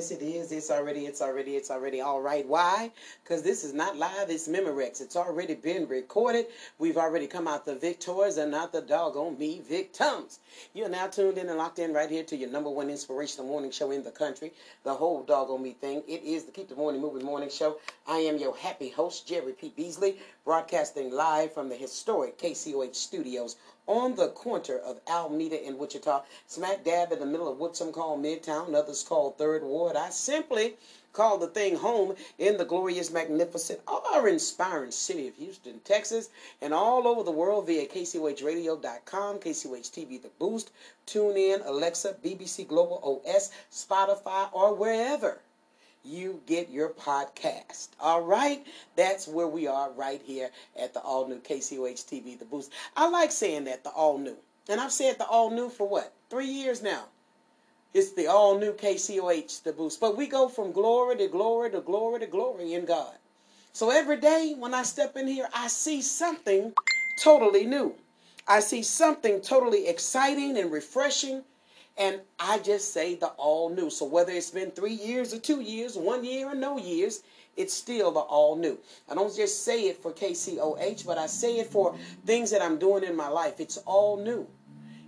Yes, it is. It's already, it's already, it's already all right. Why? Because this is not live. It's Memorex. It's already been recorded. We've already come out the victors and not the doggone me victims. You're now tuned in and locked in right here to your number one inspirational morning show in the country, the whole doggone me thing. It is the Keep the Morning Moving Morning Show. I am your happy host, Jerri P. Beasley, broadcasting live from the historic KCOH studios on the corner of Almeda and Wichita, smack dab in the middle of what some call Midtown, others call Third Ward. I simply call the thing home in the glorious, magnificent, awe-inspiring city of Houston, Texas, and all over the world via KCOHradio.com, KCOH TV The Boost, TuneIn, Alexa, BBC Global OS, Spotify, or wherever you get your podcast. All right? That's where we are right here at the all new KCOH TV, The Boost. I like saying that, the all new. And I've said the all new for what? Three years now. It's the all new KCOH, The Boost. But we go from glory to glory to glory to glory in God. So every day when I step in here, I see something totally new. I see something totally exciting and refreshing and I just say the all new. So whether it's been three years or two years, one year or no years, it's still the all new. I don't just say it for KCOH, but I say it for things that I'm doing in my life. It's all new.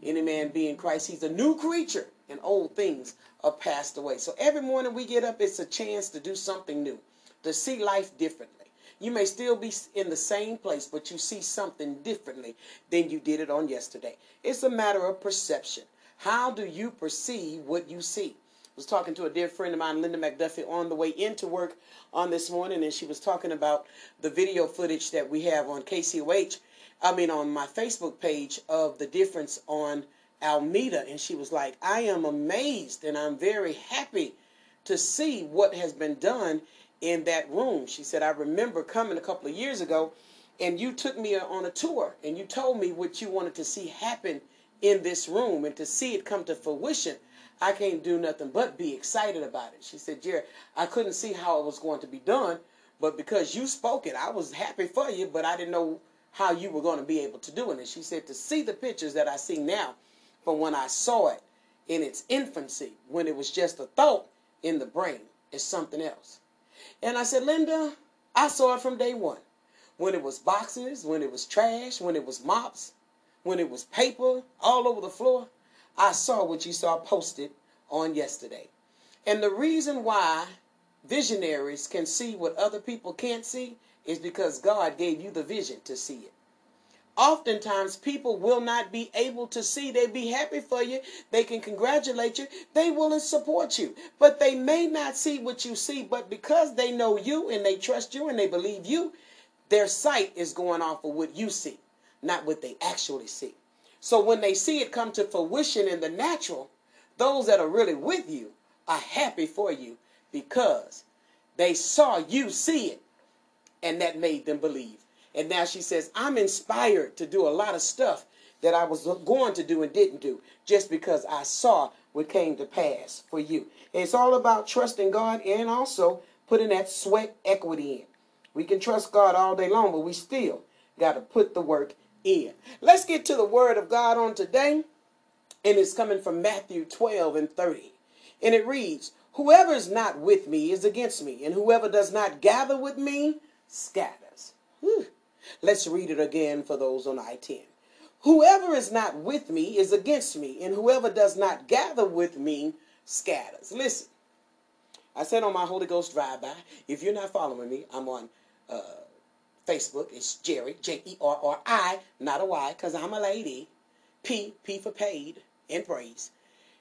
Any man being Christ, he's a new creature, and old things are passed away. So every morning we get up, it's a chance to do something new, to see life differently. You may still be in the same place, but you see something differently than you did it on yesterday. It's a matter of perception. How do you perceive what you see? I was talking to a dear friend of mine, Linda McDuffie, on the way into work on this morning, and she was talking about the video footage that we have on KCOH, I mean, on my Facebook page of the difference on Almeda. And she was like, I am amazed and I'm very happy to see what has been done in that room. She said, I remember coming a couple of years ago and you took me on a tour and you told me what you wanted to see happen in this room and to see it come to fruition, I can't do nothing but be excited about it. She said, Jerri, I couldn't see how it was going to be done, but because you spoke it, I was happy for you, but I didn't know how you were going to be able to do it. And she said, to see the pictures that I see now from when I saw it in its infancy, when it was just a thought in the brain, is something else. And I said, Linda, I saw it from day one. When it was boxes, when it was trash, when it was mops, when it was paper all over the floor, I saw what you saw posted on yesterday. And the reason why visionaries can see what other people can't see is because God gave you the vision to see it. Oftentimes, people will not be able to see. They be happy for you. They can congratulate you. They will support you. But they may not see what you see. But because they know you and they trust you and they believe you, their sight is going off of what you see not what they actually see. So when they see it come to fruition in the natural, those that are really with you are happy for you because they saw you see it and that made them believe. And now she says, I'm inspired to do a lot of stuff that I was going to do and didn't do just because I saw what came to pass for you. It's all about trusting God and also putting that sweat equity in. We can trust God all day long, but we still got to put the work in. Let's get to the word of God on today. And it's coming from Matthew 12 and 30. And it reads, Whoever is not with me is against me, and whoever does not gather with me scatters. Whew. Let's read it again for those on I 10. Whoever is not with me is against me, and whoever does not gather with me scatters. Listen, I said on my Holy Ghost drive by, if you're not following me, I'm on uh, Facebook. It's Jerri, J E R R I, not a Y, because I'm a lady. P, P for paid and praise.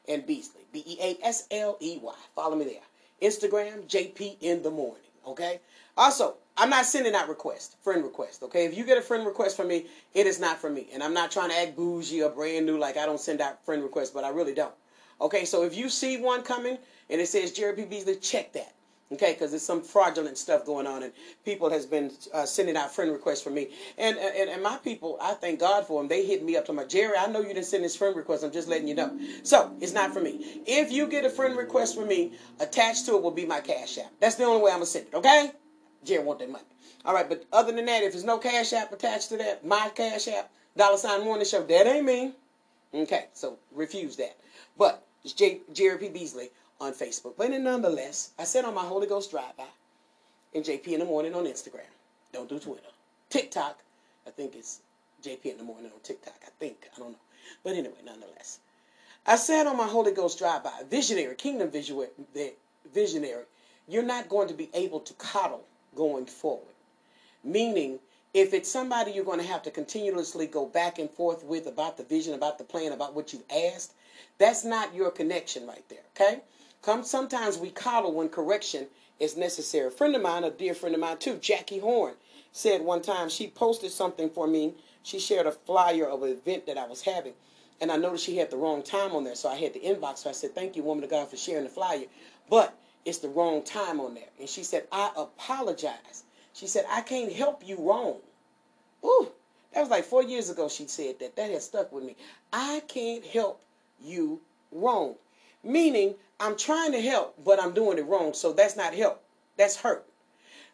And Beasley, B E A S L E Y. Follow me there. Instagram, JP in the morning. Okay? Also, I'm not sending out requests, friend requests. Okay? If you get a friend request from me, it is not from me. And I'm not trying to act bougie or brand new like I don't send out friend requests, but I really don't. Okay? So if you see one coming and it says Jerri P. Beasley, check that. Okay, because there's some fraudulent stuff going on, and people has been uh, sending out friend requests for me, and, and and my people, I thank God for them. They hit me up to my Jerri. I know you didn't send this friend request. I'm just letting you know. So it's not for me. If you get a friend request from me, attached to it will be my cash app. That's the only way I'm gonna send it. Okay, Jerri want that money. All right, but other than that, if there's no cash app attached to that, my cash app, dollar sign morning show, that ain't me. Okay, so refuse that. But it's J- Jerri P. Beasley on Facebook. But nonetheless, I said on my Holy Ghost drive-by in JP in the morning on Instagram. Don't do Twitter. TikTok, I think it's JP in the morning on TikTok. I think. I don't know. But anyway, nonetheless. I said on my Holy Ghost drive-by, visionary, kingdom visionary, you're not going to be able to coddle going forward. Meaning, if it's somebody you're going to have to continuously go back and forth with about the vision, about the plan, about what you've asked, that's not your connection right there. Okay? Come sometimes we coddle when correction is necessary. A friend of mine, a dear friend of mine too, Jackie Horn, said one time she posted something for me. She shared a flyer of an event that I was having. And I noticed she had the wrong time on there. So I had to inbox her. I said, Thank you, woman of God, for sharing the flyer. But it's the wrong time on there. And she said, I apologize. She said, I can't help you wrong. Ooh, that was like four years ago she said that. That has stuck with me. I can't help you wrong. Meaning, I'm trying to help, but I'm doing it wrong. So that's not help. That's hurt.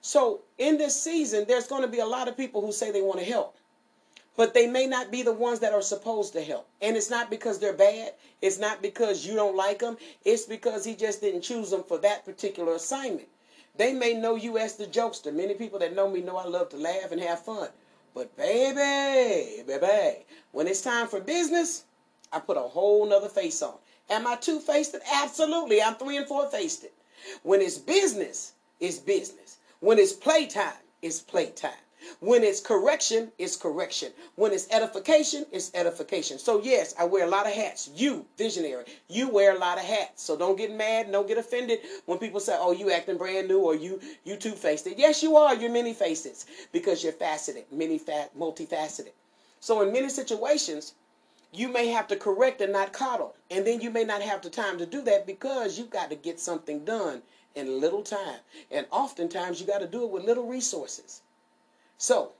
So in this season, there's going to be a lot of people who say they want to help, but they may not be the ones that are supposed to help. And it's not because they're bad. It's not because you don't like them. It's because he just didn't choose them for that particular assignment. They may know you as the jokester. Many people that know me know I love to laugh and have fun. But baby, baby, when it's time for business, I put a whole nother face on. Am I two faced? Absolutely. I'm three and four faced. When it's business, it's business. When it's playtime, it's playtime. When it's correction, it's correction. When it's edification, it's edification. So, yes, I wear a lot of hats. You, visionary, you wear a lot of hats. So don't get mad, and don't get offended when people say, oh, you acting brand new or you you two-faced it. Yes, you are. You're many faces because you're faceted, many fat, multifaceted. So in many situations, you may have to correct and not coddle. And then you may not have the time to do that because you've got to get something done in little time. And oftentimes you got to do it with little resources. So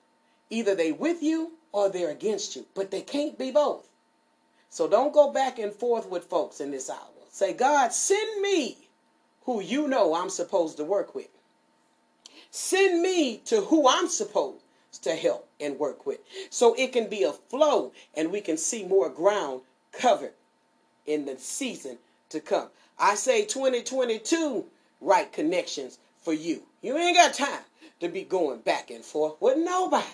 either they with you or they're against you, but they can't be both. So don't go back and forth with folks in this hour. Say, God, send me who you know I'm supposed to work with. Send me to who I'm supposed to help and work with. So it can be a flow and we can see more ground covered in the season to come. I say 2022 right connections for you. You ain't got time to be going back and forth with nobody.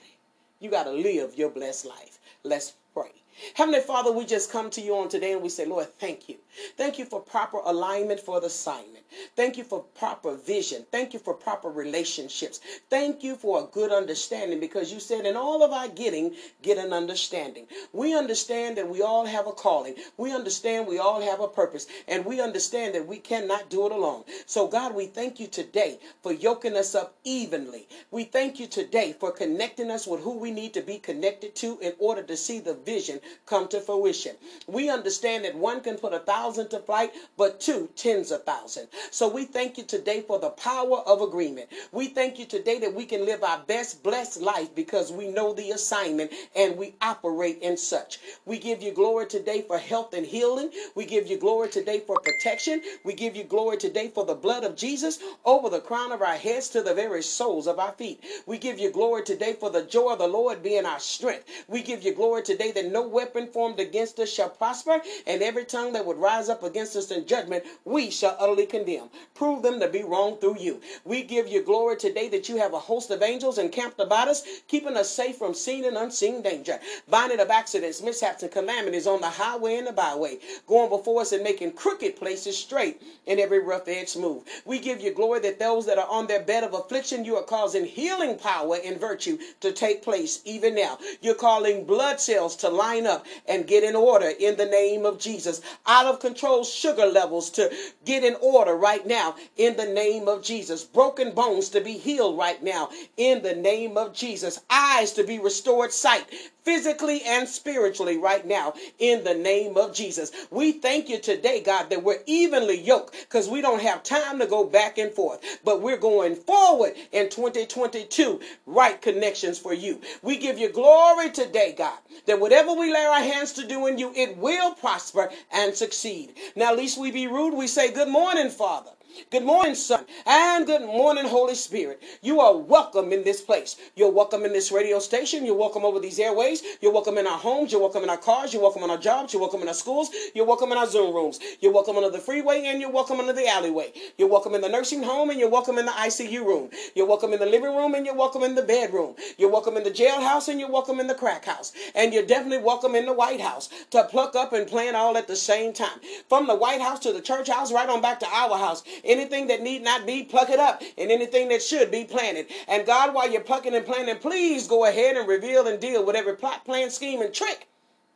You got to live your blessed life. Let's pray. Heavenly Father, we just come to you on today and we say, Lord, thank you. Thank you for proper alignment for the assignment. Thank you for proper vision. Thank you for proper relationships. Thank you for a good understanding because you said in all of our getting, get an understanding. We understand that we all have a calling. We understand we all have a purpose and we understand that we cannot do it alone. So God, we thank you today for yoking us up evenly. We thank you today for connecting us with who we need to be connected to in order to see the vision come to fruition. We understand that one can put a thousand to flight, but two, tens of thousand. So we thank you today for the power of agreement. We thank you today that we can live our best blessed life because we know the assignment and we operate in such. We give you glory today for health and healing. We give you glory today for protection. We give you glory today for the blood of Jesus over the crown of our heads to the very soles of our feet. We give you glory today for the joy of the Lord being our strength. We give you glory today that no weapon formed against us shall prosper, and every tongue that would rise up against us in judgment, we shall utterly condemn. Prove them to be wrong through you. We give you glory today that you have a host of angels encamped about us, keeping us safe from seen and unseen danger, binding up accidents, mishaps, and calamities on the highway and the byway, going before us and making crooked places straight and every rough edge smooth. We give you glory that those that are on their bed of affliction, you are causing healing power and virtue to take place even now. You're calling blood cells to line up and get in order in the name of Jesus. Out of control sugar levels to get in order right now in the name of Jesus. Broken bones to be healed right now in the name of Jesus. Eyes to be restored sight physically and spiritually right now in the name of Jesus. We thank you today, God, that we're evenly yoked because we don't have time to go back and forth, but we're going forward in 2022, right connections for you. We give you glory today, God, that whatever we lay our hands to do in you, it will prosper and succeed. Now, least we be rude, we say, Good morning, Father. Good morning, Son, and good morning, Holy Spirit. You are welcome in this place. You're welcome in this radio station. You're welcome over these airways. You're welcome in our homes. You're welcome in our cars. You're welcome in our jobs. You're welcome in our schools. You're welcome in our Zoom rooms. You're welcome under the freeway, and you're welcome under the alleyway. You're welcome in the nursing home, and you're welcome in the ICU room. You're welcome in the living room, and you're welcome in the bedroom. You're welcome in the jailhouse, and you're welcome in the crack house. And you're definitely welcome in the White House to pluck up and plant all at the same time. From the White House to the church house, right on back to our house. Anything that need not be, pluck it up. And anything that should be planted. And God, while you're plucking and planting, please go ahead and reveal and deal with every plot, plan, scheme, and trick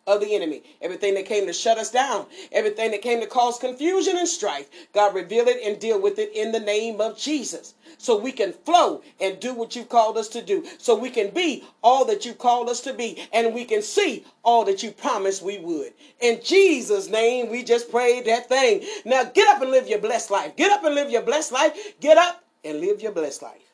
of the enemy. Everything that came to shut us down, everything that came to cause confusion and strife, God reveal it and deal with it in the name of Jesus. So we can flow and do what you called us to do. So we can be all that you called us to be. And we can see all that you promised we would. In Jesus' name, we just prayed that thing. Now get up and live your blessed life. Get up and live your blessed life. Get up and live your blessed life.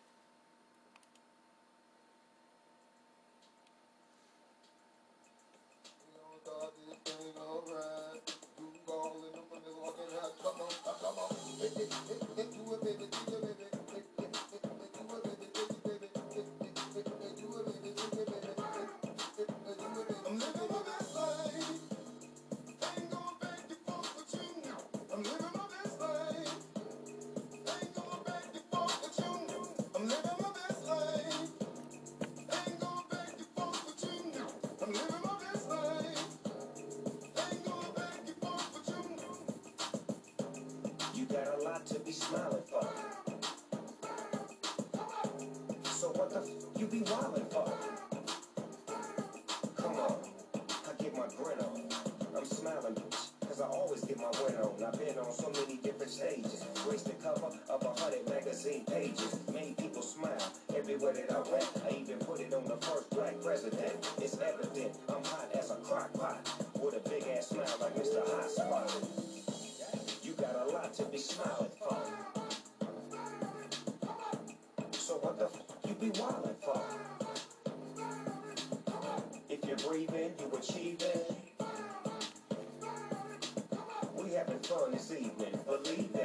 Everywhere that I went. I even put it on the first black president. It's evident I'm hot as a crock pot. With a big ass smile like Mr. Hot Spot. You got a lot to be smiling for. So what the f you be wildin' for? If you're breathing, you achieving. We having fun this evening, believe it.